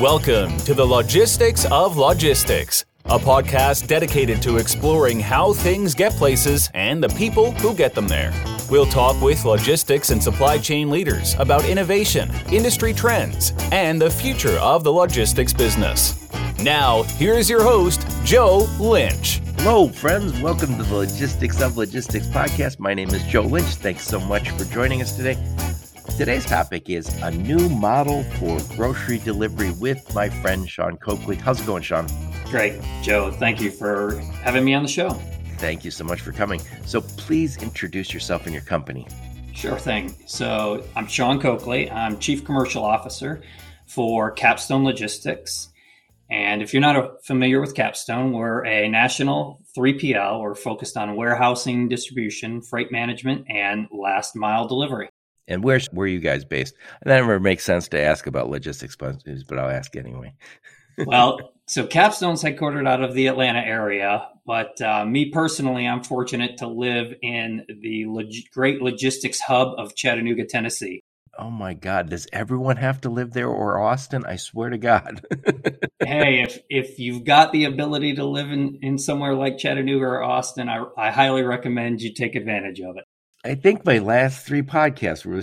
Welcome to the Logistics of Logistics, a podcast dedicated to exploring how things get places and the people who get them there. We'll talk with logistics and supply chain leaders about innovation, industry trends, and the future of the logistics business. Now, here's your host, Joe Lynch. Hello, friends. Welcome to the Logistics of Logistics podcast. My name is Joe Lynch. Thanks so much for joining us today. Today's topic is a new model for grocery delivery with my friend Sean Coakley. How's it going, Sean? Great, Joe. Thank you for having me on the show. Thank you so much for coming. So, please introduce yourself and your company. Sure thing. So, I'm Sean Coakley. I'm Chief Commercial Officer for Capstone Logistics. And if you're not familiar with Capstone, we're a national 3PL. We're focused on warehousing, distribution, freight management, and last mile delivery. And where are you guys based? That never makes sense to ask about logistics, but I'll ask anyway. well, so Capstone's headquartered out of the Atlanta area, but uh, me personally, I'm fortunate to live in the log- great logistics hub of Chattanooga, Tennessee. Oh my God! Does everyone have to live there or Austin? I swear to God. hey, if if you've got the ability to live in, in somewhere like Chattanooga or Austin, I, I highly recommend you take advantage of it. I think my last three podcasts were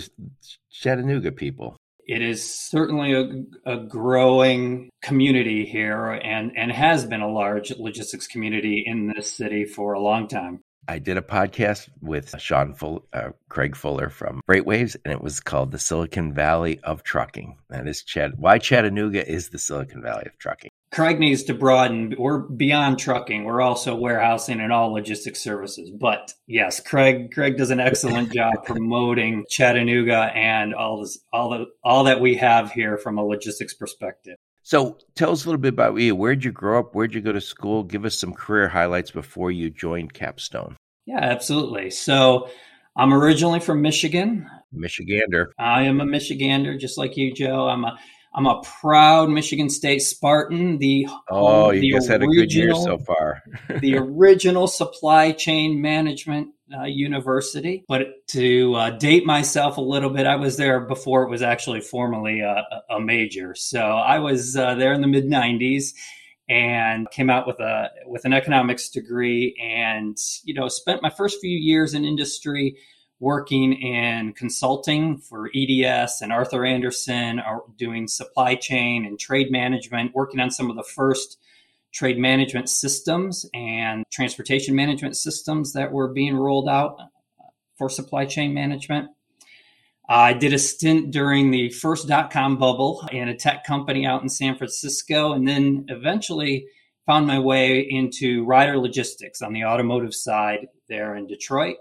Chattanooga people. It is certainly a, a, growing community here and, and has been a large logistics community in this city for a long time. I did a podcast with Sean Full, uh, Craig Fuller from Freightwaves, and it was called the Silicon Valley of Trucking. That is Chat. Why Chattanooga is the Silicon Valley of Trucking. Craig needs to broaden. We're beyond trucking. We're also warehousing and all logistics services. But yes, Craig Craig does an excellent job promoting Chattanooga and all this all the all that we have here from a logistics perspective. So tell us a little bit about you. Where'd you grow up? Where'd you go to school? Give us some career highlights before you joined Capstone. Yeah, absolutely. So I'm originally from Michigan. Michigander. I am a Michigander, just like you, Joe. I'm a I'm a proud Michigan State Spartan. The oh, you the just original, had a good year so far. the original supply chain management uh, university. But to uh, date myself a little bit, I was there before it was actually formally a, a major. So I was uh, there in the mid '90s and came out with a with an economics degree, and you know spent my first few years in industry working in consulting for EDS and Arthur Andersen, doing supply chain and trade management, working on some of the first trade management systems and transportation management systems that were being rolled out for supply chain management. I did a stint during the first dot com bubble in a tech company out in San Francisco, and then eventually found my way into Ryder Logistics on the automotive side there in Detroit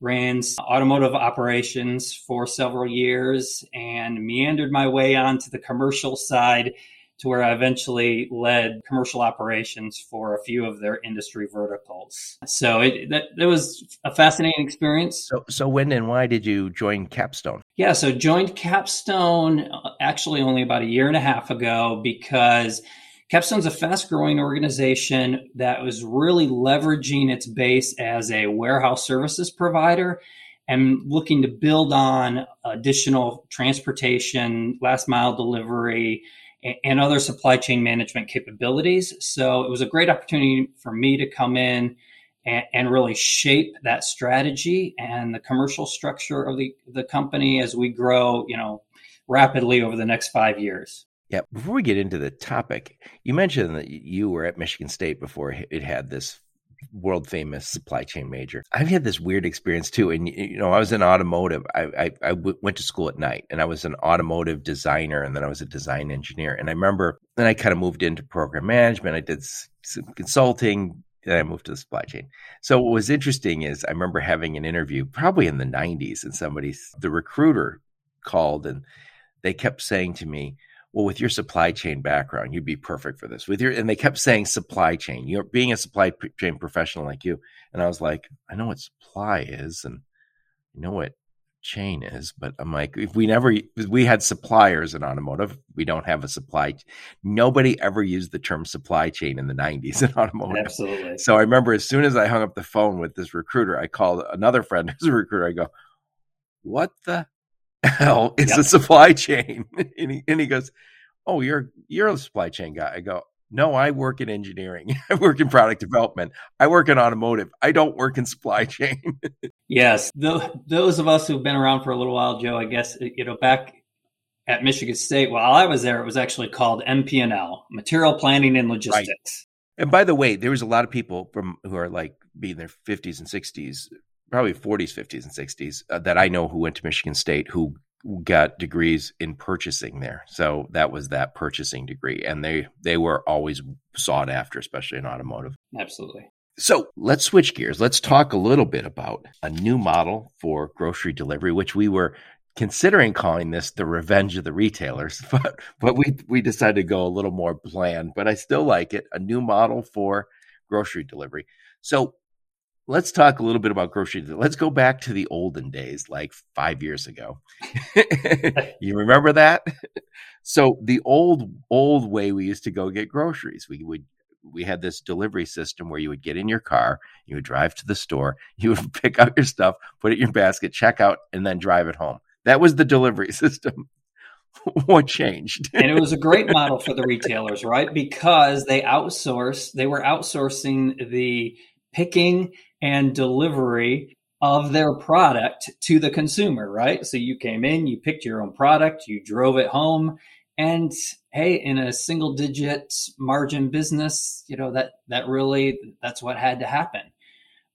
ran automotive operations for several years and meandered my way onto the commercial side to where I eventually led commercial operations for a few of their industry verticals. So it that, that was a fascinating experience. So, so when and why did you join Capstone? Yeah, so joined Capstone uh, actually only about a year and a half ago because Capstone's a fast growing organization that was really leveraging its base as a warehouse services provider and looking to build on additional transportation, last mile delivery, and other supply chain management capabilities. So it was a great opportunity for me to come in and, really shape that strategy and the commercial structure of the, the company as we grow, you know, rapidly over the next five years. Yeah. Before we get into the topic, you mentioned that you were at Michigan State before it had this world famous supply chain major. I've had this weird experience too. And, you know, I was in automotive. I, I, I w- went to school at night and I was an automotive designer and then I was a design engineer. And I remember then I kind of moved into program management. I did some consulting. Then I moved to the supply chain. So what was interesting is I remember having an interview probably in the 90s and somebody, the recruiter called and they kept saying to me, well, with your supply chain background, you'd be perfect for this. With your, and they kept saying supply chain. You're being a supply chain professional like you, and I was like, I know what supply is, and I know what chain is, but I'm like, if we never, we had suppliers in automotive, we don't have a supply. Nobody ever used the term supply chain in the 90s in automotive. Absolutely. So I remember as soon as I hung up the phone with this recruiter, I called another friend who's a recruiter. I go, what the hell is yep. a supply chain? and, he, and he goes, "Oh, you're you're a supply chain guy." I go, "No, I work in engineering. I work in product development. I work in automotive. I don't work in supply chain." yes, those of us who've been around for a little while, Joe, I guess you know back at Michigan State while I was there, it was actually called MPNL, Material Planning and Logistics. Right. And by the way, there was a lot of people from who are like being their 50s and 60s, probably 40s, 50s, and 60s uh, that I know who went to Michigan State who got degrees in purchasing there. So that was that purchasing degree, and they they were always sought after, especially in automotive. Absolutely. So let's switch gears. Let's talk a little bit about a new model for grocery delivery, which we were considering calling this the revenge of the retailers, but but we we decided to go a little more bland. But I still like it. A new model for grocery delivery. So let's talk a little bit about grocery. Let's go back to the olden days, like five years ago. you remember that? So the old old way we used to go get groceries, we would we had this delivery system where you would get in your car, you would drive to the store, you would pick out your stuff, put it in your basket, check out, and then drive it home. That was the delivery system. what changed? and it was a great model for the retailers, right? Because they outsourced, they were outsourcing the picking and delivery of their product to the consumer, right? So you came in, you picked your own product, you drove it home, and hey, in a single digit margin business, you know, that that really that's what had to happen.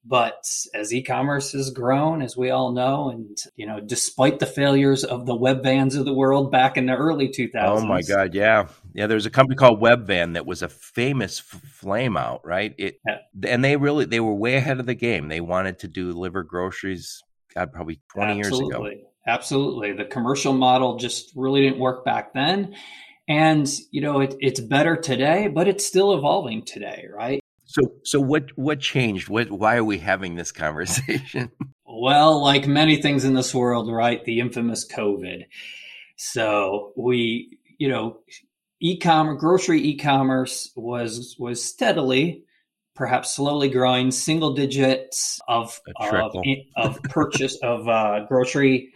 But as e-commerce has grown, as we all know, and you know, despite the failures of the Webvans of the world back in the early 2000s. Oh my God, yeah, yeah. There was a company called Webvan that was a famous f- flame out, right? It, yeah. and they really they were way ahead of the game. They wanted to do deliver groceries, God, probably 20 Absolutely. years ago. Absolutely, the commercial model just really didn't work back then, and you know, it, it's better today, but it's still evolving today, right? So, so what what changed? What why are we having this conversation? Well, like many things in this world, right? The infamous COVID. So we, you know, e-commerce, grocery e-commerce was was steadily, perhaps slowly growing, single digits of of, of purchase of uh, grocery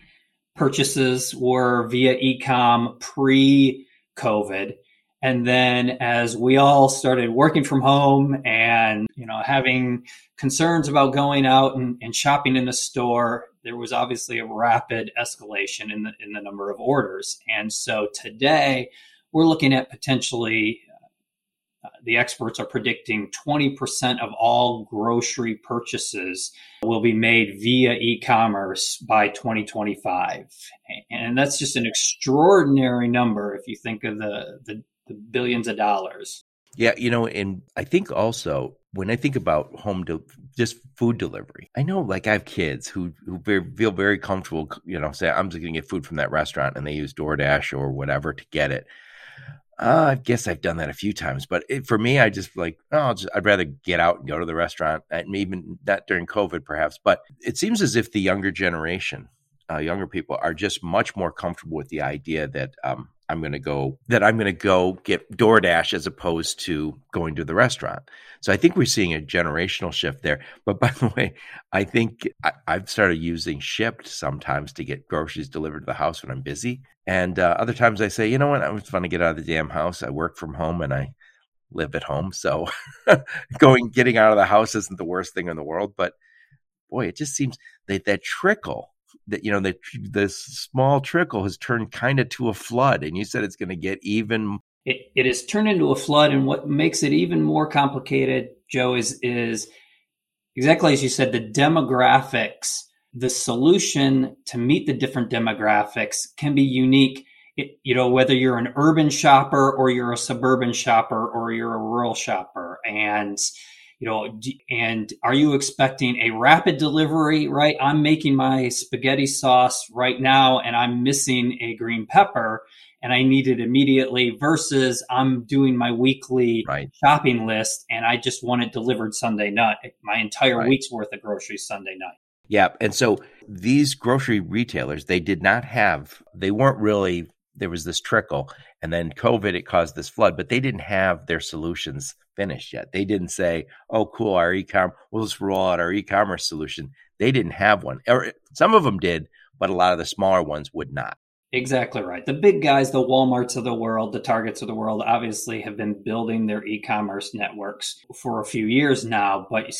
purchases were via e-com pre-COVID. And then as we all started working from home and, you know, having concerns about going out and, and shopping in the store, there was obviously a rapid escalation in the, in the number of orders. And so today we're looking at potentially uh, the experts are predicting 20% of all grocery purchases will be made via e-commerce by 2025 and that's just an extraordinary number if you think of the, the the billions of dollars. Yeah, you know, and I think also when I think about home de- just food delivery, I know like I have kids who who feel very comfortable, you know, say I'm just going to get food from that restaurant, and they use DoorDash or whatever to get it. Uh, I guess I've done that a few times, but it, for me, I just like, oh, just, I'd rather get out and go to the restaurant, and even not during COVID, perhaps. But it seems as if the younger generation, uh, younger people, are just much more comfortable with the idea that um, I'm going to go that I'm going to go get DoorDash as opposed to going to the restaurant. So I think we're seeing a generational shift there. But by the way, I think I, have started using Shipt sometimes to get groceries delivered to the house when I'm busy, and uh, other times I say, you know what, I'm just to get out of the damn house. I work from home and I live at home, so going getting out of the house isn't the worst thing in the world. But boy, it just seems that that trickle that you know the this small trickle has turned kind of to a flood, and you said it's going to get even. It, it has turned into a flood, and what makes it even more complicated, Joe, is is exactly as you said, the demographics. The solution to meet the different demographics can be unique. It, you know, whether you're an urban shopper or you're a suburban shopper or you're a rural shopper, and you know, and are you expecting a rapid delivery, right? I'm making my spaghetti sauce right now and I'm missing a green pepper and I need it immediately versus I'm doing my weekly right. shopping list and I just want it delivered Sunday night, my entire right. week's worth of groceries Sunday night. Yeah. And so these grocery retailers, they did not have, they weren't really, there was this trickle and then COVID, it caused this flood, but they didn't have their solutions finished yet. They didn't say, "Oh, cool, our e-com, we'll just roll out our e-commerce solution." They didn't have one. Or eh, some of them did, but a lot of the smaller ones would not. Exactly right. The big guys, the Walmarts of the world, the Targets of the world, obviously have been building their e commerce networks for a few years now. But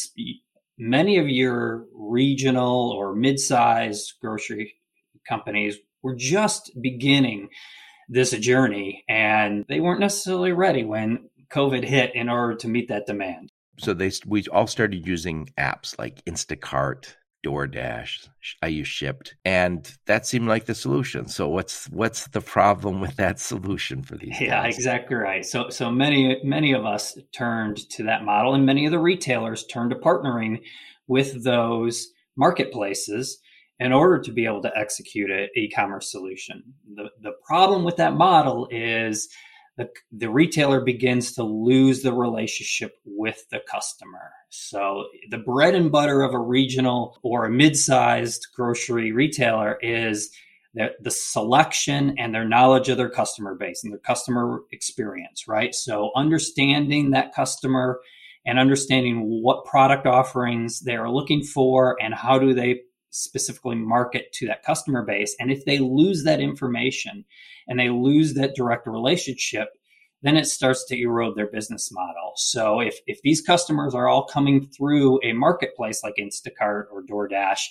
many of your regional or mid sized grocery companies were just beginning this journey and they weren't necessarily ready when COVID hit in order to meet that demand. So they we all started using apps like Instacart, DoorDash, I use Shipt, and that seemed like the solution. So what's what's the problem with that solution for these? Yeah, guys? exactly right. So so many many of us turned to that model, and many of the retailers turned to partnering with those marketplaces in order to be able to execute an e-commerce solution. The, the problem with that model is the, the retailer begins to lose the relationship with the customer. So the bread and butter of a regional or a mid-sized grocery retailer is the, the selection and their knowledge of their customer base and their customer experience, right? So understanding that customer and understanding what product offerings they are looking for and how do they specifically market to that customer base. And if they lose that information and they lose that direct relationship, then it starts to erode their business model. So if, if these customers are all coming through a marketplace like Instacart or DoorDash,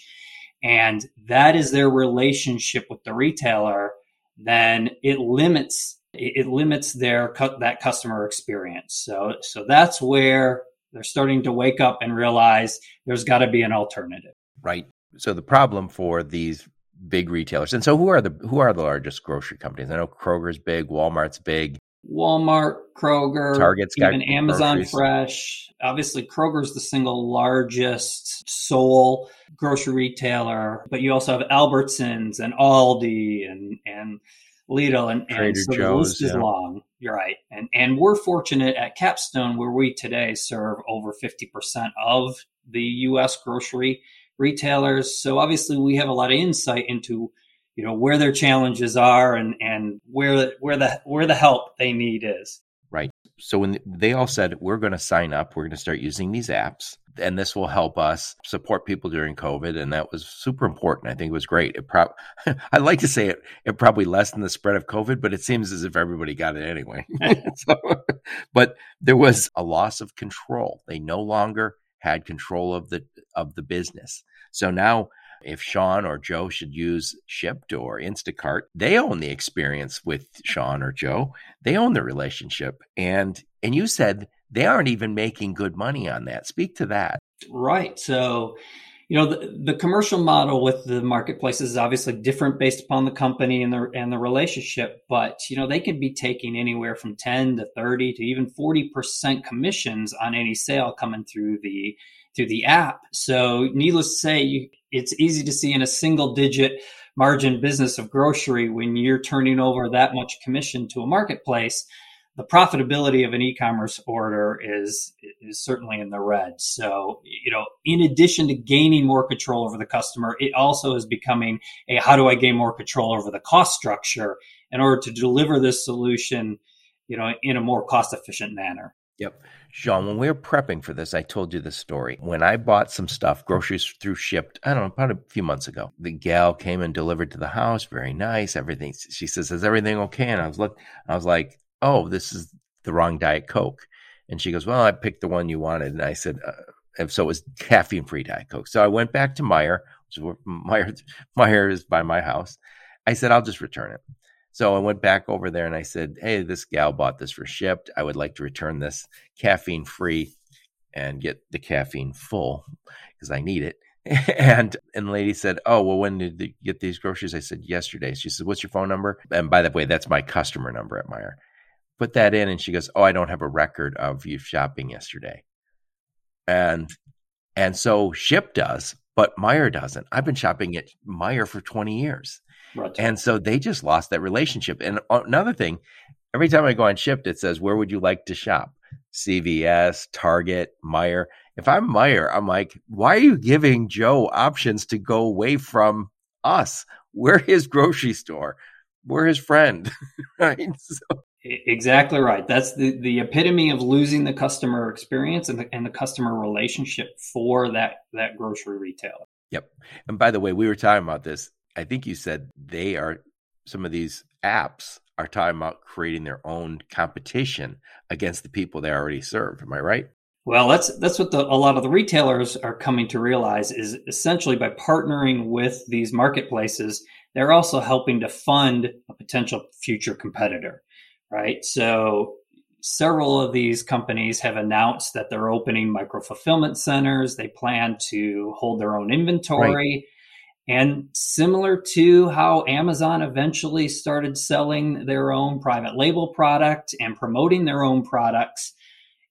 and that is their relationship with the retailer, then it limits it limits their that customer experience. So so that's where they're starting to wake up and realize there's got to be an alternative. Right so the problem for these big retailers, and so who are the who are the largest grocery companies? I know Kroger's big, Walmart's big. Walmart, Kroger, Target's even Amazon groceries. Fresh. Obviously, Kroger's the single largest sole grocery retailer, but you also have Albertsons and Aldi and and Lidl and, and so Joe's, the list is yeah. long. You're right. And and we're fortunate at Capstone where we today serve over 50% of the US grocery retailers. So obviously we have a lot of insight into, you know, where their challenges are and, and where, where the, where the help they need is. Right. So when they all said, we're going to sign up, we're going to start using these apps and this will help us support people during COVID. And that was super important. I think it was great. It prob I like to say it, it probably lessened the spread of COVID, but it seems as if everybody got it anyway. so, but there was a loss of control. They no longer had control of the of the business. So now if Sean or Joe should use Shipt or Instacart, they own the experience with Sean or Joe. They own the relationship. And and you said they aren't even making good money on that. Speak to that. Right. So you know the, the commercial model with the marketplaces is obviously different based upon the company and the and the relationship but you know they could be taking anywhere from 10 to 30 to even 40% commissions on any sale coming through the through the app. So needless to say you, it's easy to see in a single digit margin business of grocery when you're turning over that much commission to a marketplace the profitability of an e-commerce order is is certainly in the red. So, you know, in addition to gaining more control over the customer, it also is becoming a how do I gain more control over the cost structure in order to deliver this solution, you know, in a more cost efficient manner. Yep. Sean, when we were prepping for this, I told you the story. When I bought some stuff, groceries through Shipt, I don't know, about a few months ago. The gal came and delivered to the house, very nice, everything. She says, Is everything okay? And I was look I was like, oh, this is the wrong Diet Coke. And she goes, well, I picked the one you wanted. And I said, uh, so it was caffeine free Diet Coke. So I went back to Meijer, which is where Meijer, Meijer is by my house. I said, I'll just return it. So I went back over there and I said, Hey, this gal bought this for Shipt. I would like to return this caffeine free and get the caffeine full because I need it. and and the lady said, "Oh, well, when did you get these groceries?" I said, "Yesterday." She said, "What's your phone number?" And by the way, that's my customer number at Meijer put that in and she goes, "Oh, I don't have a record of you shopping yesterday." And and so Shipt does, but Meijer doesn't. I've been shopping at Meijer for 20 years. Right. And so they just lost that relationship. And uh, another thing, every time I go on Shipt, it says, Where would you like to shop? CVS, Target, Meijer. If I'm Meijer, I'm like, why are you giving Joe options to go away from us? We're his grocery store. We're his friend. right. So Exactly right. That's the, the epitome of losing the customer experience and the, and the customer relationship for that, that grocery retailer. Yep. And by the way, we were talking about this. I think you said they are some of these apps are talking about creating their own competition against the people they already serve. Am I right? Well, that's that's what the, a lot of the retailers are coming to realize is essentially by partnering with these marketplaces, they're also helping to fund a potential future competitor, right? So several of these companies have announced that they're opening micro fulfillment centers. They plan to hold their own inventory. Right. And similar to how Amazon eventually started selling their own private label product and promoting their own products,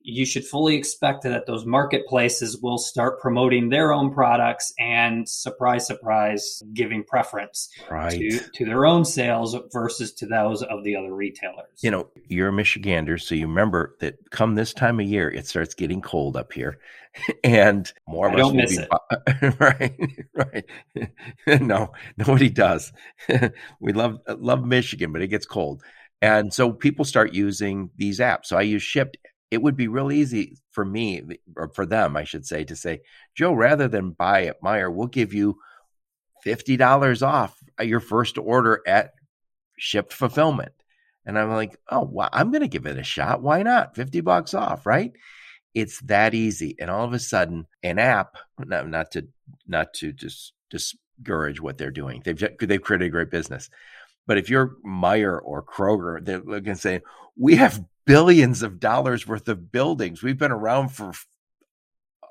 you should fully expect that those marketplaces will start promoting their own products and surprise surprise giving preference right. to, to their own sales versus to those of the other retailers. You know you're a michigander so you remember that come this time of year it starts getting cold up here. And more of I us don't miss be, it. right right. No nobody does. We love love michigan but it gets cold. And so people start using these apps. So i use shipt it would be real easy for me or for them, I should say, to say, Joe, rather than buy at Meijer, we'll give you $50 off uh, your first order at Shipt fulfillment. And I'm like, oh, well, I'm going to give it a shot. Why not? 50 bucks off, right? It's that easy. And all of a sudden, an app, not, not to not to just discourage what they're doing. They've they've created a great business. But if you're Meijer or Kroger, they're going to say, we have billions of dollars worth of buildings. We've been around for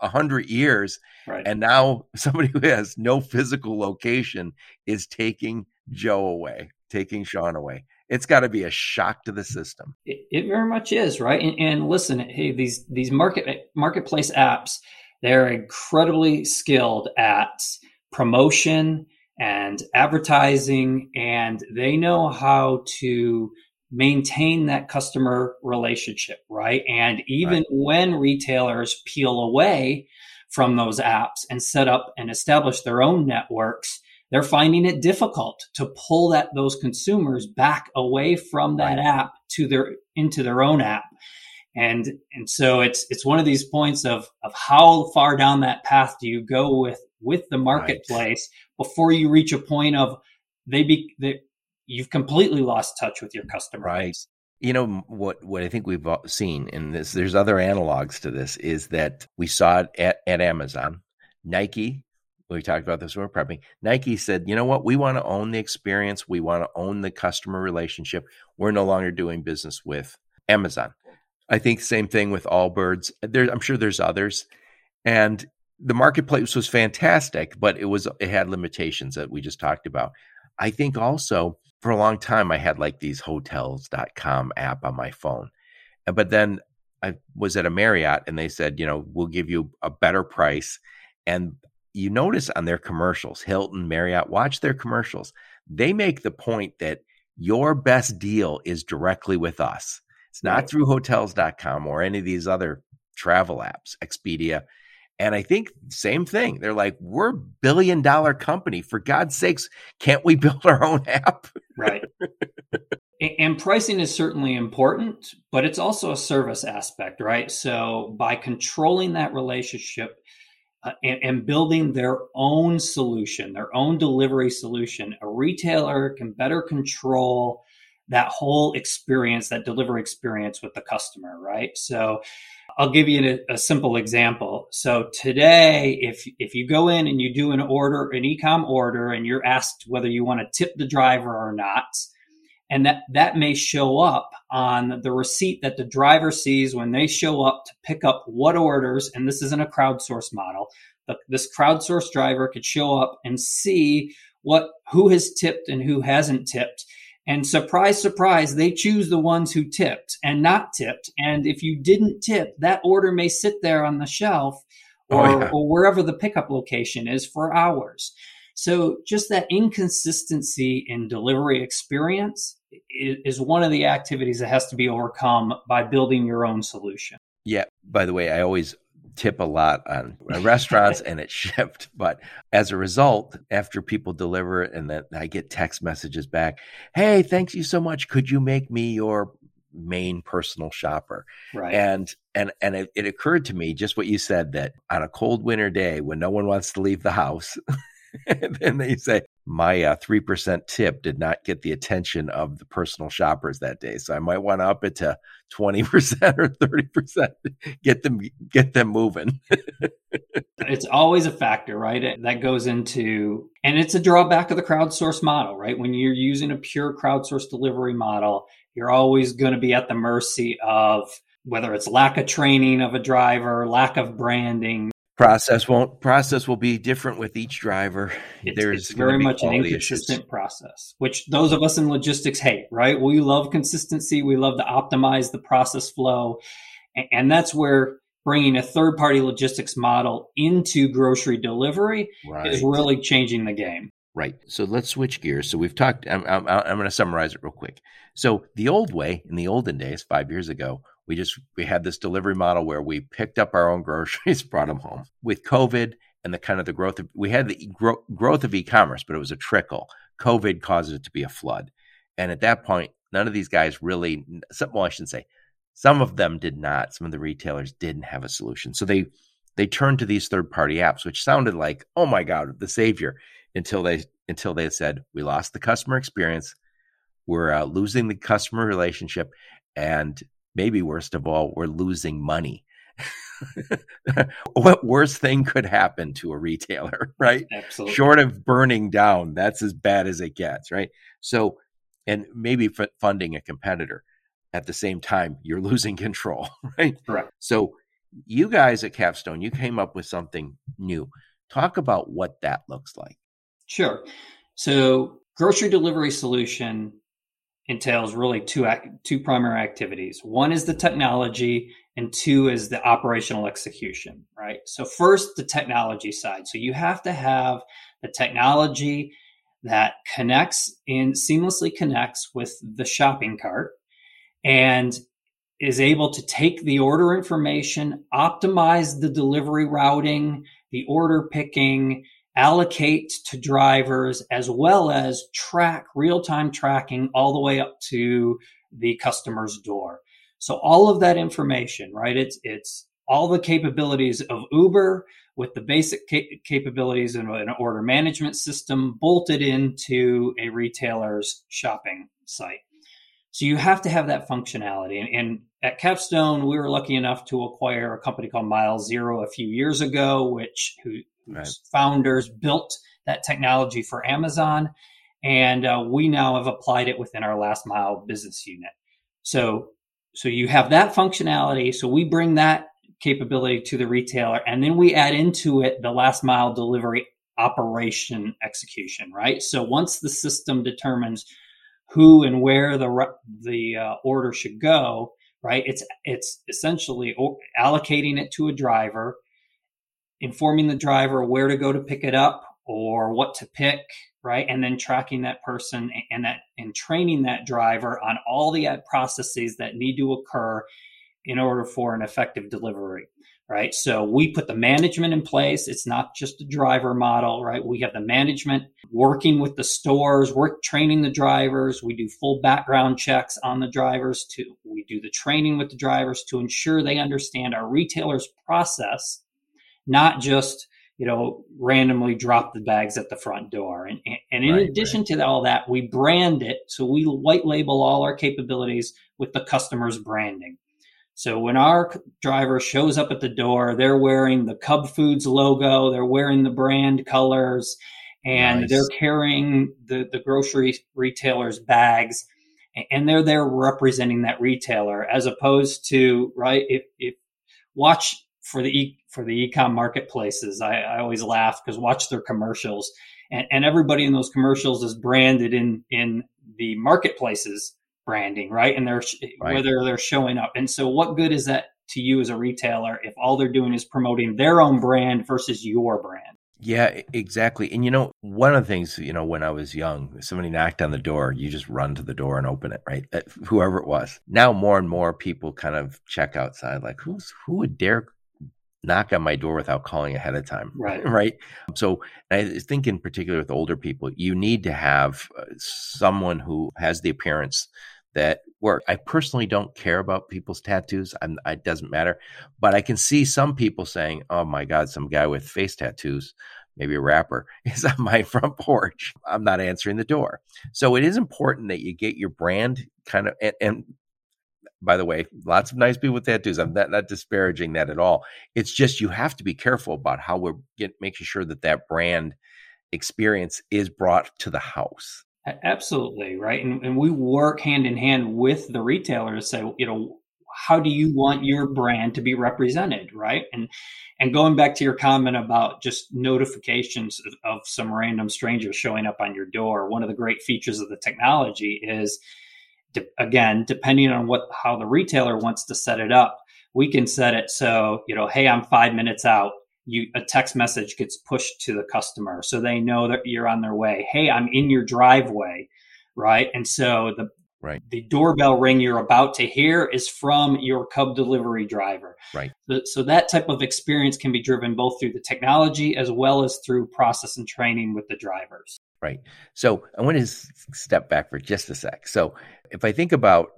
a hundred years. Right. And now somebody who has no physical location is taking Joe away, taking Sean away. It's got to be a shock to the system. It, it very much is, right? And, and, listen, hey, these these market marketplace apps, they're incredibly skilled at promotion and advertising, and they know how to maintain that customer relationship, right? And even right. when retailers peel away from those apps and set up and establish their own networks, they're finding it difficult to pull that those consumers back away from that right. app to their into their own app. And and so it's it's one of these points of of how far down that path do you go with with the marketplace right. before you reach a point of they be they, you've completely lost touch with your customer right. base. you know what what i think we've uh, seen and this there's other analogs to this is that we saw it at, at amazon. Nike we talked about this when we we're prepping. Nike said you know what? We want to own the experience. We want to own the customer relationship. We're no longer doing business with amazon. I think same thing with allbirds. There i'm sure there's others. And the marketplace was fantastic but it was it had limitations that we just talked about. I think also for a long time I had like these hotels.com app on my phone. Uh, but then I was at a Marriott and they said, you know, we'll give you a better price. And you notice on their commercials, Hilton, Marriott, watch their commercials. They make the point that your best deal is directly with us. It's not right. through hotels.com or any of these other travel apps, Expedia. And I think same thing. They're like, we're a billion dollar company. For God's sakes, can't we build our own app? right. And pricing is certainly important, but it's also a service aspect, right? So by controlling that relationship uh, and, and building their own solution, their own delivery solution, a retailer can better control that whole experience, that delivery experience with the customer, right? So I'll give you a, a, simple example. So today, if if you go in and you do an order, an ecom order, and you're asked whether you want to tip the driver or not, and that that may show up on the receipt that the driver sees when they show up to pick up what orders. And this isn't a crowdsource model. But this crowdsource driver could show up and see what who has tipped and who hasn't tipped and surprise, surprise, they choose the ones who tipped and not tipped. And if you didn't tip, that order may sit there on the shelf oh, or, oh, yeah. or wherever the pickup location is for hours. So just that inconsistency in delivery experience is one of the activities that has to be overcome by building your own solution. Yeah. By the way, I always tip a lot on restaurants and it's Shipt. But as a result, after people deliver it and then I get text messages back, hey, thanks you so much. Could you make me your main personal shopper? Right. And and and it, it occurred to me just what you said that on a cold winter day when no one wants to leave the house, and then they say, my uh, 3% tip did not get the attention of the personal shoppers that day. So I might want to up it to 20% or 30%, get them, get them moving. it's always a factor, right? That goes into, and it's a drawback of the crowdsource model, right? When you're using a pure crowdsource delivery model, you're always going to be at the mercy of whether it's lack of training of a driver, lack of branding, process won't process will be different with each driver. It's, There's it's very much an inconsistent issues. process, which those of us in logistics hate. Right? We love consistency. We love to optimize the process flow, and, and that's where bringing a third party logistics model into grocery delivery right. is really changing the game. Right. So let's switch gears. So we've talked. I'm, I'm, I'm going to summarize it real quick. So the old way, in the olden days, five years ago, we just we had this delivery model where we picked up our own groceries, brought them home. With COVID and the kind of the growth of we had the gro- growth of e-commerce, but it was a trickle. COVID caused it to be a flood, and at that point, none of these guys really. Well, I shouldn't say. Some of them did not. Some of the retailers didn't have a solution, so they they turned to these third party apps, which sounded like, oh my god, the savior. Until they until they said we lost the customer experience, we're uh, losing the customer relationship, and maybe worst of all, we're losing money. what worse thing could happen to a retailer, right? Absolutely. Short of burning down, that's as bad as it gets, right? So, and maybe f- funding a competitor at the same time, you're losing control, right? Correct. So, you guys at Capstone, you came up with something new. Talk about what that looks like. Sure. So, grocery delivery solution entails really two two primary activities. One is the technology, and two is the operational execution. Right. So first, the technology side. So you have to have the technology that connects and seamlessly connects with the shopping cart, and is able to take the order information, optimize the delivery routing, the order picking, allocate to drivers as well as track real-time tracking all the way up to the customer's door. So all of that information, right? It's it's all the capabilities of Uber with the basic ca- capabilities of an order management system bolted into a retailer's shopping site. So you have to have that functionality. And, and, at Capstone, we were lucky enough to acquire a company called Mile Zero a few years ago, which who, right. founders built that technology for Amazon. And uh, we now have applied it within our last mile business unit. So, so you have that functionality. So we bring that capability to the retailer and then we add into it the last mile delivery operation execution, right? So once the system determines who and where the, the uh, order should go, right? It's, it's essentially allocating it to a driver informing the driver where to go to pick it up or what to pick right? And then tracking that person and that and training that driver on all the processes that need to occur in order for an effective delivery right? So we put the management in place. It's not just a driver model right? We have the management working with the stores. Work training the drivers. We do full background checks on the drivers to we do the training with the drivers to ensure they understand our retailers process not just you know randomly drop the bags at the front door and, and in right, addition right. to all that we brand it so we white label all our capabilities with the customer's branding so when our driver shows up at the door they're wearing the cub foods logo they're wearing the brand colors and nice. they're carrying the, the grocery retailer's bags and they're there representing that retailer as opposed to right if, if watch for the e for the ecom marketplaces. I, I always laugh because watch their commercials, and, and everybody in those commercials is branded in in the marketplaces branding, right? And they're right. whether they're showing up. And so, what good is that to you as a retailer if all they're doing is promoting their own brand versus your brand? Yeah, exactly. And you know, one of the things, you know, when I was young, somebody knocked on the door, you just run to the door and open it, right? Uh, whoever it was. Now more and more people kind of check outside like who's who would dare knock on my door without calling ahead of time. Right. Right. So I think in particular with older people, you need to have uh, someone who has the appearance that work. I personally don't care about people's tattoos. I'm, it doesn't matter, but I can see some people saying, "Oh my God, some guy with face tattoos." maybe a rapper, is on my front porch. I'm not answering the door. So it is important that you get your brand kind of, and, and by the way, lots of nice people with tattoos. I'm not, not disparaging that at all. It's just you have to be careful about how we're get, making sure that that brand experience is brought to the house. Absolutely right, and, and we work hand in hand with the retailer to say, you know, how do you want your brand to be represented, right? And and going back to your comment about just notifications of, some random stranger showing up on your door, one of the great features of the technology is de- again, depending on what how the retailer wants to set it up, we can set it so you know, hey, I'm five minutes out. You a text message gets pushed to the customer, so they know that you're on their way. Hey, I'm in your driveway, right? And so the Right. The doorbell ring you're about to hear is from your Cub delivery driver. Right. So, so, that type of experience can be driven both through the technology as well as through process and training with the drivers. Right. So I want to step back for just a sec. So if I think about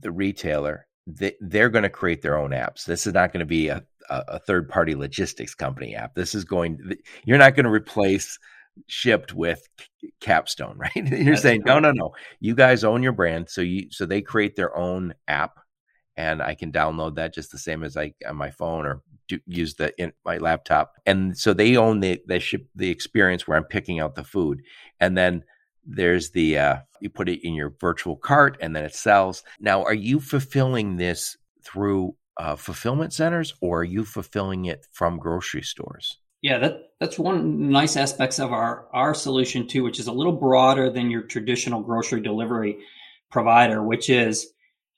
the retailer, they, they're going to create their own apps. This is not going to be a, a third party logistics company app. This is going, you're not going to replace Shipt with capstone right you're saying no no no you guys own your brand so you so they create their own app and i can download that just the same as i on my phone or do, use the in my laptop, and so they own the the ship the experience where I'm picking out the food, and then there's the uh, you put it in your virtual cart, and then it sells. Now, are you fulfilling this through uh, fulfillment centers, or are you fulfilling it from grocery stores? Yeah, that that's one nice aspects of our our solution too, which is a little broader than your traditional grocery delivery provider, which is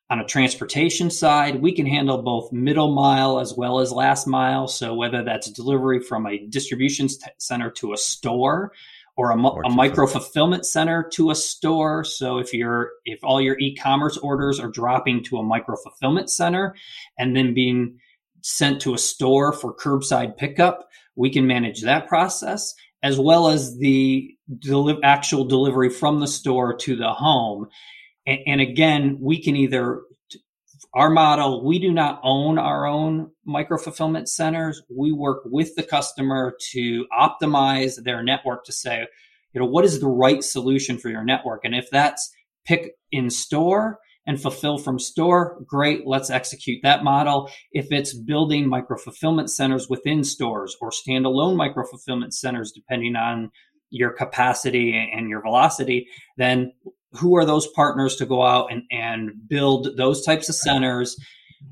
on a transportation side, we can handle both middle mile as well as last mile. So whether that's delivery from a distribution center to a store or a, or a micro fulfillment center to a store. So if you're if all your e-commerce orders are dropping to a micro fulfillment center and then being sent to a store for curbside pickup, we can manage that process as well as the deli- actual delivery from the store to the home. And, and again, we can either our model, we do not own our own micro fulfillment centers. We work with the customer to optimize their network to say, you know, what is the right solution for your network? And if that's pick in store and fulfill from store, great, let's execute that model. If it's building micro fulfillment centers within stores or standalone micro fulfillment centers, depending on your capacity and your velocity, then who are those partners to go out and, and build those types of centers.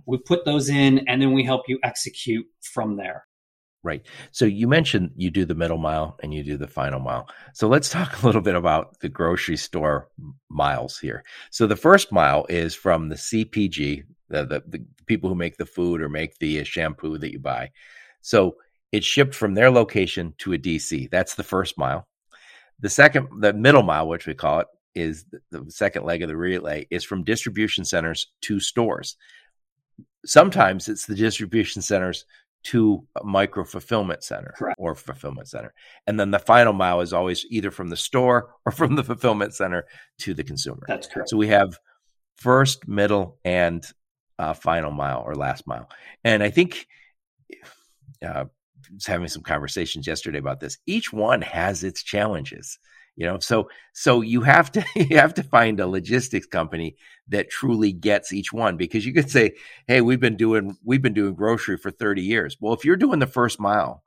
We put those in and then we help you execute from there. Right. So you mentioned you do the middle mile and you do the final mile. So let's talk a little bit about the grocery store miles here. So the first mile is from the cpg the, the, the people who make the food or make the uh, shampoo that you buy. So it's shipped from their location to a dc that's the first mile. The second the middle mile which we call it is the second leg of the relay is from distribution centers to stores. Sometimes it's the distribution centers to a micro fulfillment center Correct. or fulfillment center. And then the final mile is always either from the store or from the fulfillment center to the consumer. That's correct. So we have first, middle, and uh, final mile or last mile. And I think uh, was having some conversations yesterday about this. Each one has its challenges you know so so you have to you have to find a logistics company that truly gets each one because you could say hey we've been doing we've been doing grocery for 30 years. Well if you're doing the first mile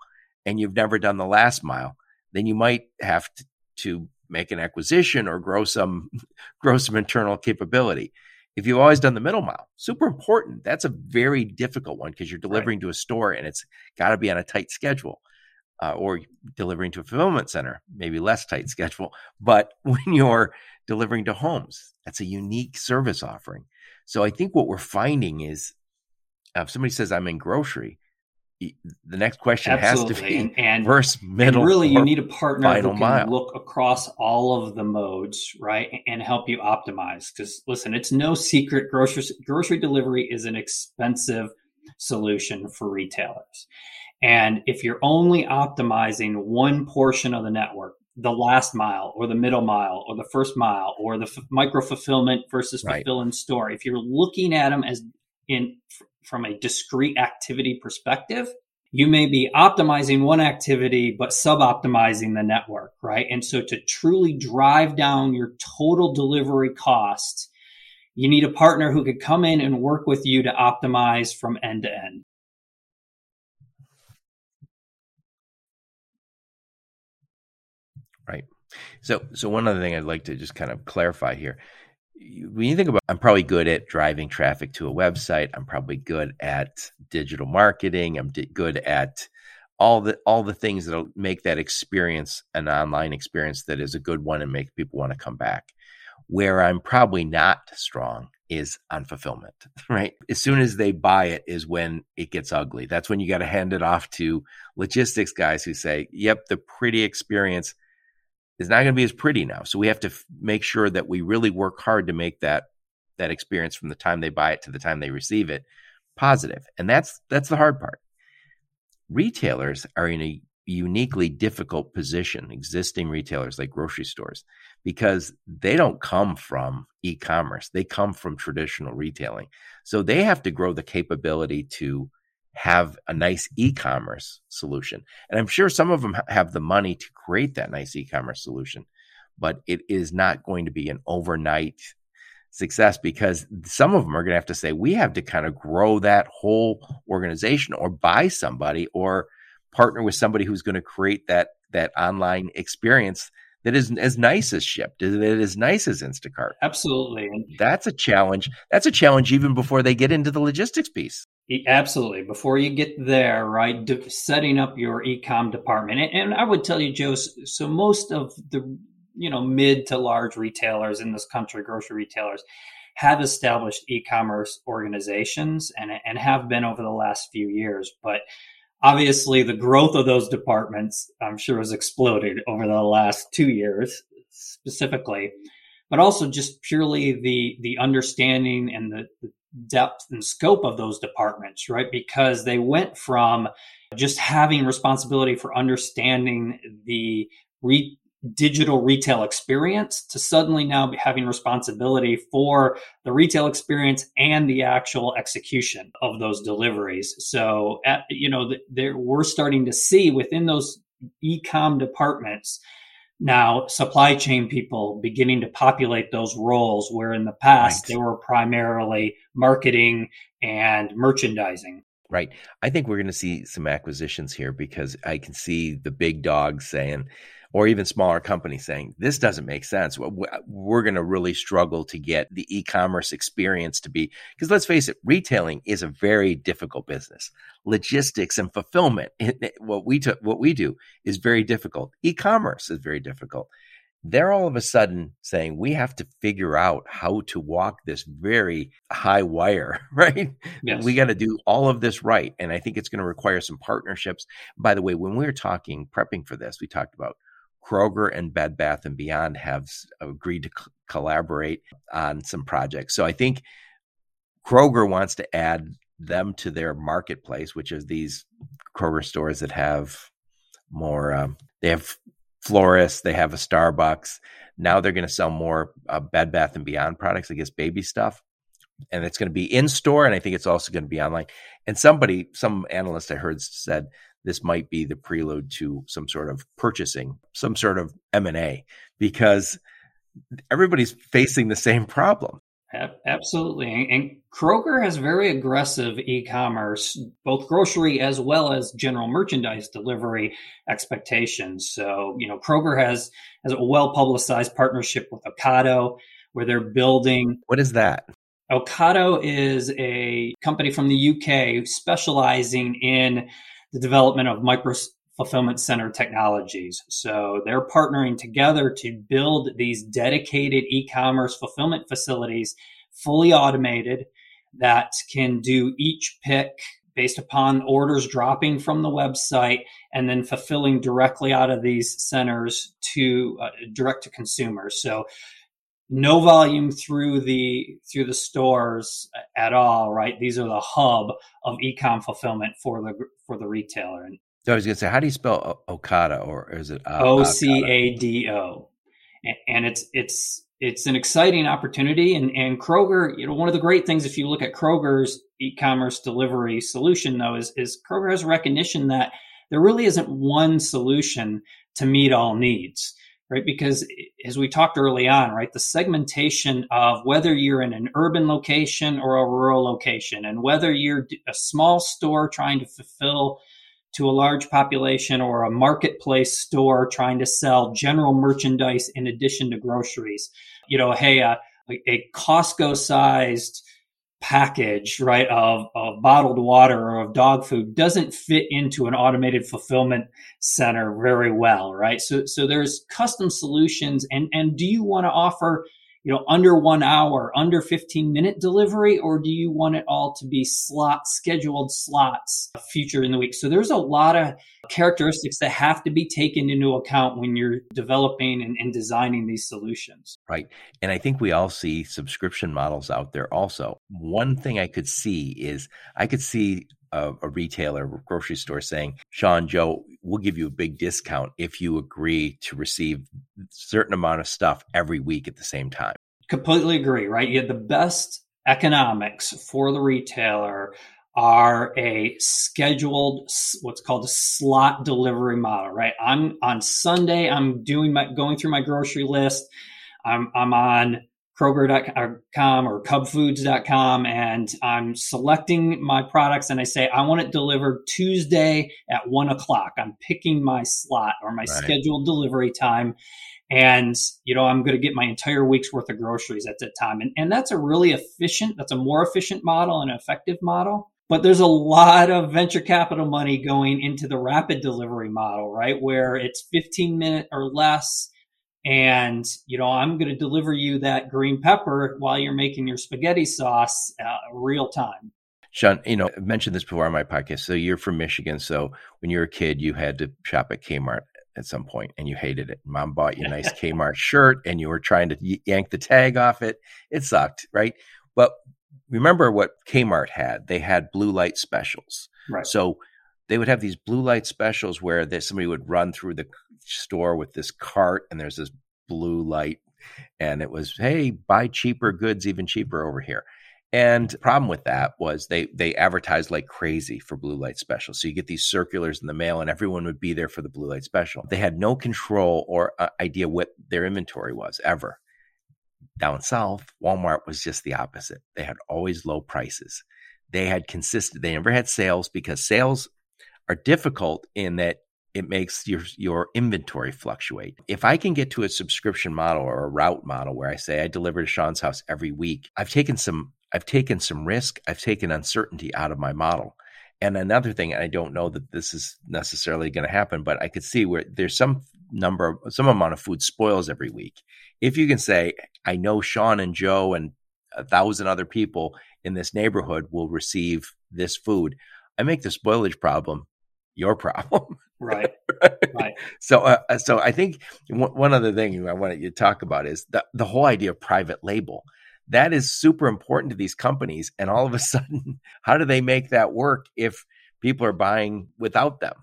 and you've never done the last mile then you might have to, to make an acquisition or grow some grow some internal capability. If you've always done the middle mile super important. That's a very difficult one because you're delivering right. to a store and it's got to be on a tight schedule uh, or delivering to a fulfillment center, maybe less tight schedule. But when you're delivering to homes, that's a unique service offering. So I think what we're finding is uh, if somebody says I'm in grocery, the next question Absolutely. has to be and, and first, middle, and really you need a partner who can mile. look across all of the modes, right, and help you optimize. Because listen, it's no secret grocery grocery delivery is an expensive solution for retailers. And if you're only optimizing one portion of the network, the last mile or the middle mile or the first mile or the f- micro fulfillment versus right. fulfill in store, if you're looking at them as in from a discrete activity perspective, you may be optimizing one activity, but sub optimizing the network, right? And so to truly drive down your total delivery cost you need a partner who could come in and work with you to optimize from end to end. Right. So, so one other thing I'd like to just kind of clarify here. When you think about i'm probably good at driving traffic to a website. I'm probably good at digital marketing. I'm good at all the all the things that'll make that experience an online experience that is a good one and make people want to come back. Where i'm probably not strong is on fulfillment right? As soon as they buy it is when it gets ugly. That's when you got to hand it off to logistics guys who say yep the pretty experience is not going to be as pretty now. So we have to f- make sure that we really work hard to make that that experience from the time they buy it to the time they receive it positive. And that's that's the hard part. Retailers are in a uniquely difficult position, existing retailers like grocery stores, because they don't come from e-commerce. They come from traditional retailing. So they have to grow the capability to have a nice e-commerce solution. And I'm sure some of them have the money to create that nice e-commerce solution, but it is not going to be an overnight success because some of them are going to have to say we have to kind of grow that whole organization or buy somebody or partner with somebody who's going to create that that online experience that is as nice as Shipt, that is as nice as Instacart. Absolutely. That's a challenge. That's a challenge even before they get into the logistics piece. Absolutely. Before you get there, right, de- setting up your ecom department. And, and I would tell you, Joe, so most of the, you know, mid to large retailers in this country, grocery retailers, have established e-commerce organizations and, and have been over the last few years. But obviously the growth of those departments, I'm sure has exploded over the last two years specifically, but also just purely the, the understanding and the, the depth and scope of those departments, right? Because they went from just having responsibility for understanding the re- digital retail experience to suddenly now having responsibility for the retail experience and the actual execution of those deliveries. So, at, you know, there, we're starting to see within those e-com departments now supply chain people beginning to populate those roles where in the past right. they were primarily marketing and merchandising right i think we're going to see some acquisitions here because i can see the big dogs saying or even smaller companies saying this doesn't make sense we're going to really struggle to get the e-commerce experience to be because let's face it retailing is a very difficult business logistics and fulfillment what we t- what we do is very difficult e-commerce is very difficult they're all of a sudden saying we have to figure out how to walk this very high wire, right? Yes. We got to do all of this right. And I think it's going to require some partnerships. By the way, when we were talking, prepping for this, we talked about Kroger and Bed Bath and Beyond have agreed to collaborate on some projects. So I think Kroger wants to add them to their marketplace, which is these Kroger stores that have more. Um, they have florists, they have a Starbucks. Now they're going to sell more uh, Bed Bath and Beyond products, I guess, baby stuff. And it's going to be in store, and I think it's also going to be online. And somebody, some analyst I heard said this might be the prelude to some sort of purchasing, some sort of M&A because everybody's facing the same problem. Absolutely. And Kroger has very aggressive e-commerce, both grocery as well as general merchandise delivery expectations. So, you know, Kroger has, has a well publicized partnership with Ocado where they're building. What is that? Ocado is a company from the UK specializing in the development of micro fulfillment center technologies. So they're partnering together to build these dedicated e-commerce fulfillment facilities, fully automated, that can do each pick based upon orders dropping from the website and then fulfilling directly out of these centers to uh, direct to consumers. So no volume through the through the stores at all right? These are the hub of ecom fulfillment for the for the retailer. And so i was going to say how do you spell Ocado or is it uh, o c a d o. And it's it's it's an exciting opportunity. And, and Kroger, you know, one of the great things, if you look at Kroger's e-commerce delivery solution though, is, is Kroger has recognition that there really isn't one solution to meet all needs right? Because as we talked early on, right, the segmentation of whether you're in an urban location or a rural location, and whether you're a small store trying to fulfill to a large population or a marketplace store trying to sell general merchandise in addition to groceries. You know, hey, uh, a Costco sized package, right, of, of bottled water or of dog food doesn't fit into an automated fulfillment center very well, right? So, so there's custom solutions. And, and do you want to offer, you know, under one hour, under 15 minute delivery, or do you want it all to be slot scheduled slots future in the week? So there's a lot of characteristics that have to be taken into account when you're developing and, and designing these solutions. Right. And I think we all see subscription models out there also. One thing I could see is I could see a, a retailer, a grocery store saying, Sean, Joe, we'll give you a big discount if you agree to receive a certain amount of stuff every week at the same time. Completely agree, right? You have the best economics for the retailer are a scheduled what's called a slot delivery model right i'm on sunday i'm doing my going through my grocery list i'm i'm on kroger.com or cubfoods.com and I'm selecting my products and I say, I want it delivered Tuesday at one o'clock. I'm picking my slot or my right. scheduled delivery time. And, you know, I'm going to get my entire week's worth of groceries at that time. And, and that's a really efficient, that's a more efficient model and effective model. But there's a lot of venture capital money going into the rapid delivery model, right? Where it's 15 minute or less and you know i'm going to deliver you that green pepper while you're making your spaghetti sauce uh, real time. Sean you know i mentioned this before on my podcast so you're from michigan so when you were a kid you had to shop at kmart at some point and you hated it. Mom bought you a nice kmart shirt and you were trying to yank the tag off it. It sucked right? But remember what kmart had. They had blue light specials. Right. So they would have these blue light specials where they, somebody would run through the store with this cart and there's this blue light and it was hey buy cheaper goods even cheaper over here. And the problem with that was they they advertised like crazy for blue light special. So you get these circulars in the mail and everyone would be there for the blue light special. They had no control or uh, idea what their inventory was ever. Down south walmart was just the opposite. They had always low prices. They had consistent they never had sales because sales are difficult in that it makes your your inventory fluctuate. If I can get to a subscription model or a route model where I say I deliver to Sean's house every week, I've taken some I've taken some risk, I've taken uncertainty out of my model. And another thing, I don't know that this is necessarily going to happen, but I could see where there's some number, some amount of food spoils every week. If you can say, I know Sean and Joe and a thousand other people in this neighborhood will receive this food, I make the spoilage problem your problem. Right. right. So, uh, so I think one other thing I wanted you to talk about is the, the whole idea of private label. That is super important to these companies. And all of a sudden, how do they make that work if people are buying without them?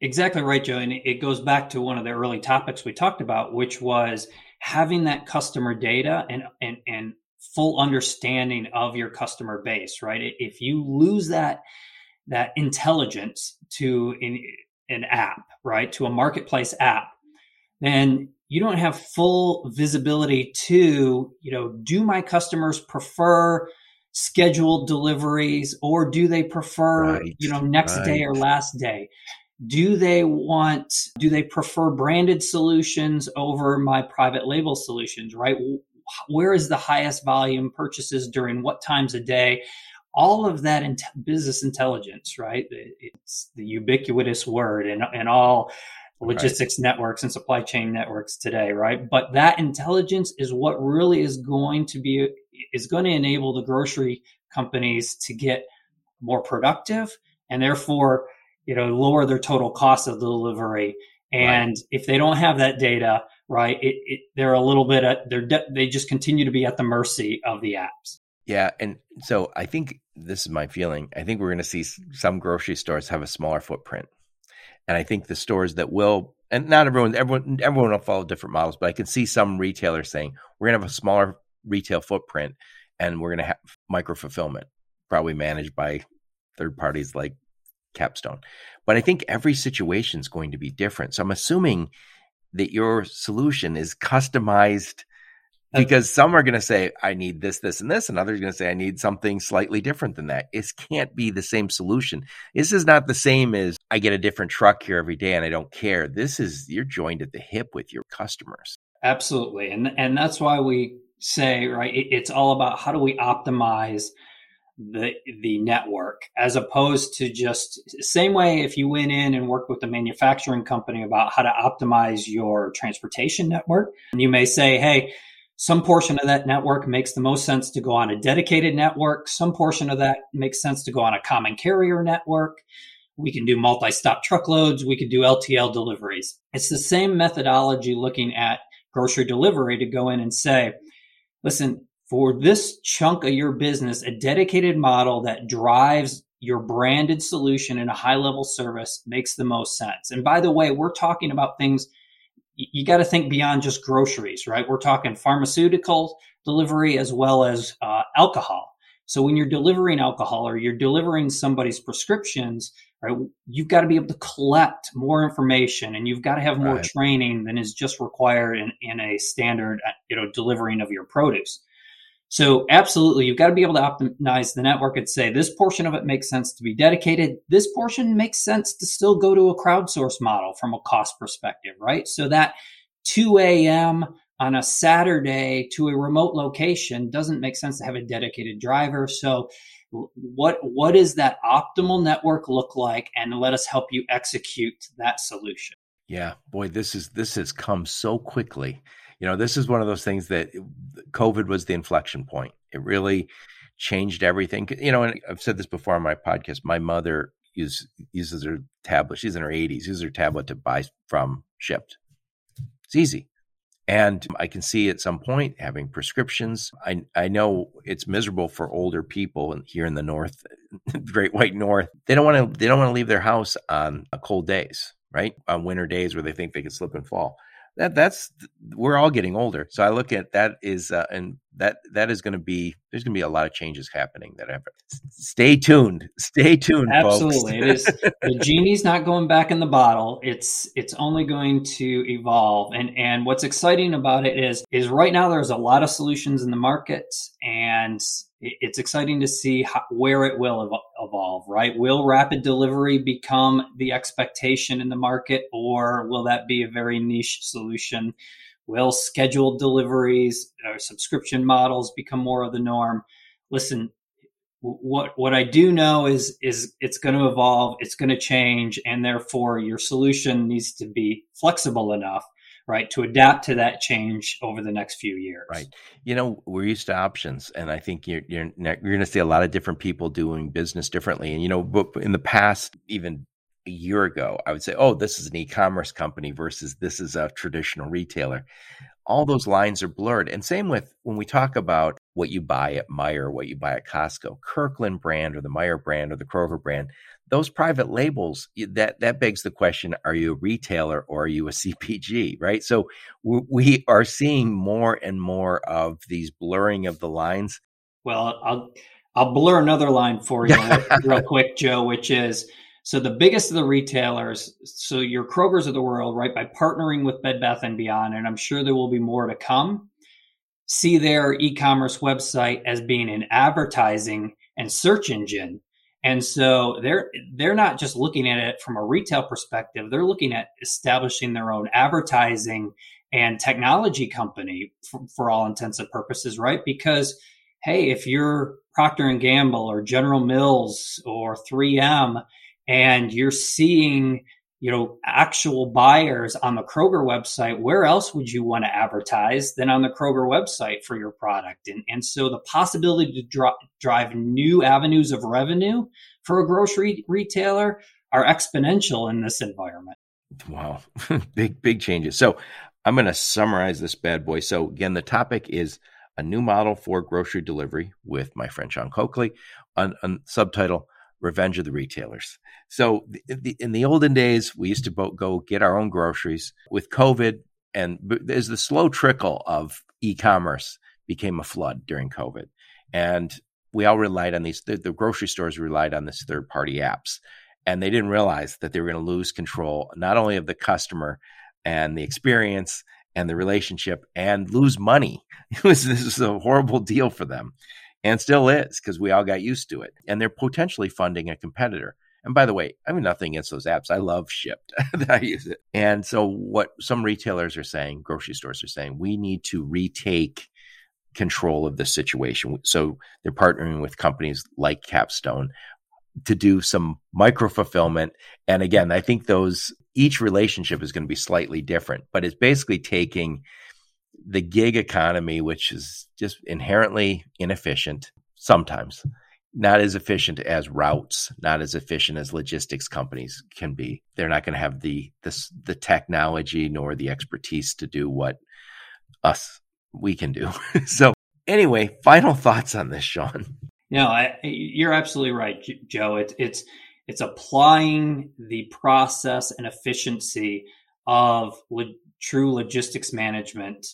exactly right, Joe. And it goes back to one of the early topics we talked about, which was having that customer data and, and, and full understanding of your customer base, right? If you lose that, that intelligence to an, an app, right? To a marketplace app, then you don't have full visibility to, you know, do my customers prefer scheduled deliveries or do they prefer, right, you know, next right. day or last day? Do they want, do they prefer branded solutions over my private label solutions, right? Where is the highest volume purchases during what times a day? All of that in business intelligence, right? It's the ubiquitous word and, and all logistics right. networks and supply chain networks today, right? But that intelligence is what really is going to be, is going to enable the grocery companies to get more productive and therefore, you know, lower their total cost of delivery. And right. if they don't have that data, right, it, it, they're a little bit, at, they're, de- they just continue to be at the mercy of the apps. Yeah, and so I think this is my feeling. I think we're going to see some grocery stores have a smaller footprint, And I think the stores that will, and not everyone, everyone, everyone will follow different models, but I can see some retailers saying we're going to have a smaller retail footprint and we're going to have micro fulfillment, probably managed by third parties like Capstone. But I think every situation is going to be different. So I'm assuming that your solution is customized because some are going to say i need this this and this and others are going to say i need something slightly different than that. It can't be the same solution. This is not the same as i get a different truck here every day and i don't care. This is you're joined at the hip with your customers. Absolutely. And and that's why we say right it, it's all about how do we optimize the the network as opposed to just same way if you went in and worked with a manufacturing company about how to optimize your transportation network and you may say hey some portion of that network makes the most sense to go on a dedicated network. Some portion of that makes sense to go on a common carrier network. We can do multi-stop truckloads. We could do ltl deliveries. It's the same methodology looking at grocery delivery to go in and say listen for this chunk of your business, a dedicated model that drives your branded solution and a high level service makes the most sense. And by the way, we're talking about things you got to think beyond just groceries, right? We're talking pharmaceutical delivery as well as uh, alcohol. So when you're delivering alcohol or you're delivering somebody's prescriptions, right, you've got to be able to collect more information and you've got to have more right. training than is just required in, in a standard, uh, you know, delivering of your produce. So absolutely, you've got to be able to optimize the network and say this portion of it makes sense to be dedicated. This portion makes sense to still go to a crowdsource model from a cost perspective, right? So that 2 a.m. on a Saturday to a remote location doesn't make sense to have a dedicated driver. So what what does that optimal network look like and let us help you execute that solution yeah boy this is this has come so quickly you know, this is one of those things that eh, COVID was the inflection point. It really changed everything. You know, and I've said this before on my podcast. My mother use, uses her tablet. She's in her 80s. Uses her tablet to buy from Shipt. It's easy. And I can see at some point having prescriptions. I I know it's miserable for older people here in the north, Great White North. They don't want to they don't want to leave their house on uh, cold days, right? On winter days where they think they can slip and fall that that's we're all getting older. So I look at that is uh, and that that is going to be there's going to be a lot of changes happening that happen. Stay tuned. Stay tuned. Folks. Absolutely, it is. The genie's not going back in the bottle. It's it's only going to evolve. And and what's exciting about it is is right now there's a lot of solutions in the market, and it's exciting to see how, where it will evolve. Right? Will rapid delivery become the expectation in the market, or will that be a very niche solution? Will scheduled deliveries or subscription models become more of the norm? Listen, what what I do know is is it's going to evolve, it's going to change, and therefore your solution needs to be flexible enough, right, to adapt to that change over the next few years. Right. You know, we're used to options, and I think you're you're, you're going to see a lot of different people doing business differently. And you know, in the past, even a year ago, I would say, oh, this is an e commerce company versus this is a traditional retailer. All those lines are blurred. And same with when we talk about what you buy at Meijer, what you buy at Costco, Kirkland brand or the Meijer brand or the Kroger brand, those private labels, that, that begs the question are you a retailer or are you a CPG, right? So we are seeing more and more of these blurring of the lines. Well, I'll, I'll blur another line for you real quick, Joe, which is so the biggest of the retailers, so your Kroger's of the world, right, by partnering with Bed Bath and Beyond, and I'm sure there will be more to come, see their e-commerce website as being an advertising and search engine. And so they're they're not just looking at it from a retail perspective, they're looking at establishing their own advertising and technology company for, for all intents and purposes, right? Because hey, if you're Procter and Gamble or General Mills or 3M and you're seeing you know actual buyers on the Kroger website, where else would you want to advertise than on the Kroger website for your product? And and so the possibility to dro- drive new avenues of revenue for a grocery retailer are exponential in this environment. Wow, big big changes. So I'm going to summarize this bad boy. So again, the topic is a new model for grocery delivery with my friend Sean Coakley. On, on subtitle revenge of the retailers. So in the olden days, we used to go get our own groceries. With COVID, and there's the slow trickle of e-commerce became a flood during COVID, and we all relied on these. The, the grocery stores relied on these third-party apps, and they didn't realize that they were going to lose control not only of the customer and the experience and the relationship, and lose money. It was this is a horrible deal for them and still is because we all got used to it. And they're potentially funding a competitor. And by the way, I mean nothing against those apps. I love Shipt. I use it. And so what some retailers are saying, grocery stores are saying, we need to retake control of the situation. So they're partnering with companies like Capstone to do some micro fulfillment. And again, I think those each relationship is going to be slightly different, but it's basically taking the gig economy, which is just inherently inefficient sometimes, not as efficient as routes, not as efficient as logistics companies can be. They're not going to have the, the the technology nor the expertise to do what us we can do. so anyway, final thoughts on this, Sean. No, I, you're absolutely right, Joe. It, it's it's applying the process and efficiency of lo- true logistics management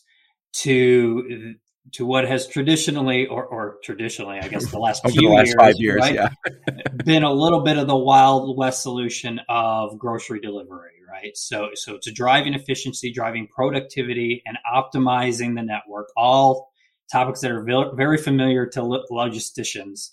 to to what has traditionally or, or traditionally i guess the last few the last years, five years right, yeah. been a little bit of the wild west solution of grocery delivery right? So so it's driving efficiency driving productivity and optimizing the network all topics that are very familiar to logisticians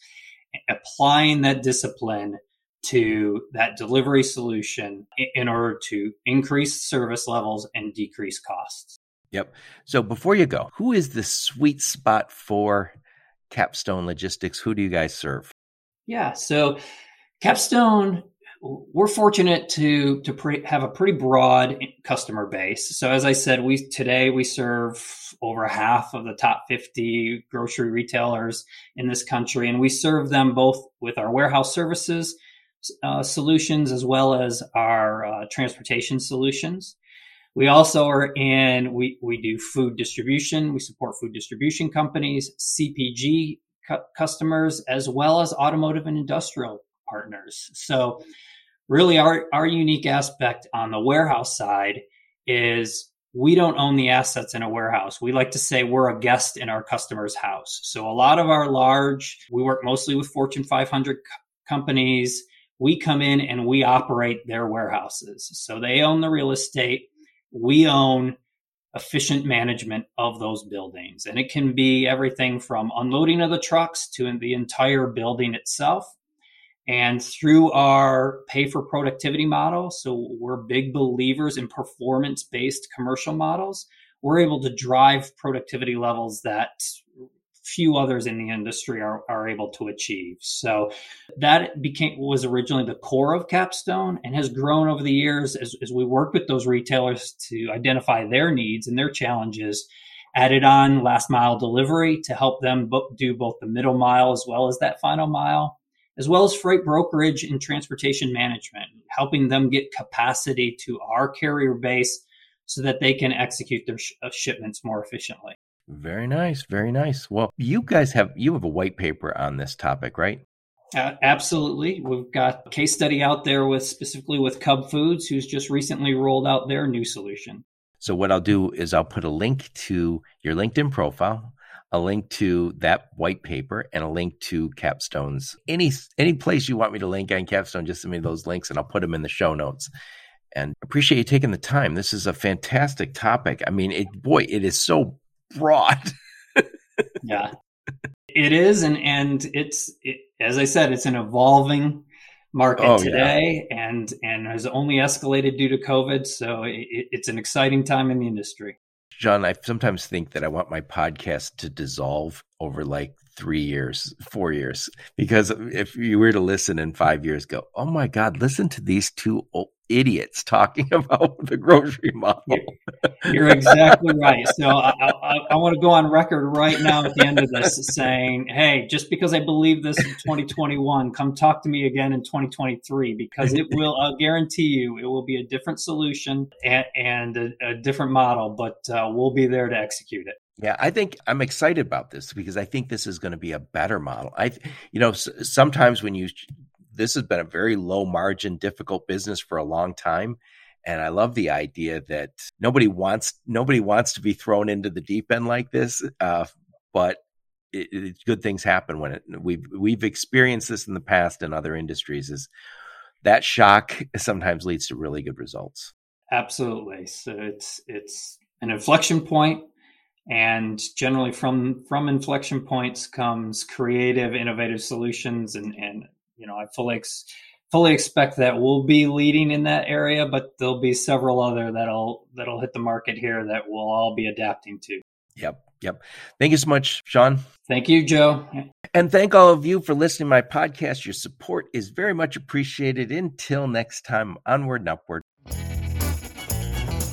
applying that discipline to that delivery solution in order to increase service levels and decrease costs Yep. So before you go, who is the sweet spot for Capstone Logistics? Who do you guys serve? Yeah. So Capstone, we're fortunate to to pre- have a pretty broad customer base. So as I said, we today we serve over half of the top 50 grocery retailers in this country, and we serve them both with our warehouse services uh, solutions as well as our uh, transportation solutions. We also are in, we, we do food distribution. We support food distribution companies, CPG cu- customers, as well as automotive and industrial partners. So really our, our unique aspect on the warehouse side is we don't own the assets in a warehouse. We like to say we're a guest in our customer's house. So a lot of our large, we work mostly with Fortune 500 companies. We come in and we operate their warehouses. So they own the real estate we own efficient management of those buildings. And it can be everything from unloading of the trucks to the entire building itself. And through our pay for productivity model, so we're big believers in performance based commercial models, we're able to drive productivity levels that few others in the industry are, are able to achieve. So that became was originally the core of Capstone and has grown over the years as, as we work with those retailers to identify their needs and their challenges. Added on last mile delivery to help them do both the middle mile as well as that final mile, as well as freight brokerage and transportation management, helping them get capacity to our carrier base so that they can execute their sh- uh, shipments more efficiently. Very nice, very nice. Well, you guys have you have a white paper on this topic, right? Uh, absolutely. We've got a case study out there with specifically with Cub Foods, who's just recently rolled out their new solution. So what I'll do is I'll put a link to your LinkedIn profile, a link to that white paper, and a link to Capstone's any any place you want me to link on Capstone. Just send me those links, and I'll put them in the show notes. And appreciate you taking the time. This is a fantastic topic. I mean, it boy, it is so broad. yeah, it is, and and it's it, as I said, it's an evolving market oh, today, yeah. and and has only escalated due to COVID. So it, it's an exciting time in the industry. John, I sometimes think that I want my podcast to dissolve over like three years, four years, because if you were to listen in five years, go, oh my God, listen to these two idiots talking about the grocery model. You're exactly right. So I, I, I, want to go on record right now at the end of this saying, hey, just because I believe this in 2021, come talk to me again in 2023 because it will, I'll guarantee you, it will be a different solution and, and a, a, different model, but uh, we'll be there to execute it. Yeah, I think I'm excited about this because I think this is going to be a better model. I, you know, sometimes when you this has been a very low margin, difficult business for a long time. And I love the idea that nobody wants nobody wants to be thrown into the deep end like this. Uh, but it, it, good things happen when it we've we've experienced this in the past in other industries. Is that shock sometimes leads to really good results. Absolutely. So it's it's an inflection point and generally from from inflection points comes creative innovative solutions and and you know i fully ex, fully expect that we'll be leading in that area but there'll be several other that'll that'll hit the market here that we'll all be adapting to. Yep yep. Thank you so much sean. Thank you joe. And thank all of you for listening to my podcast. Your support is very much appreciated. Until next time onward and upward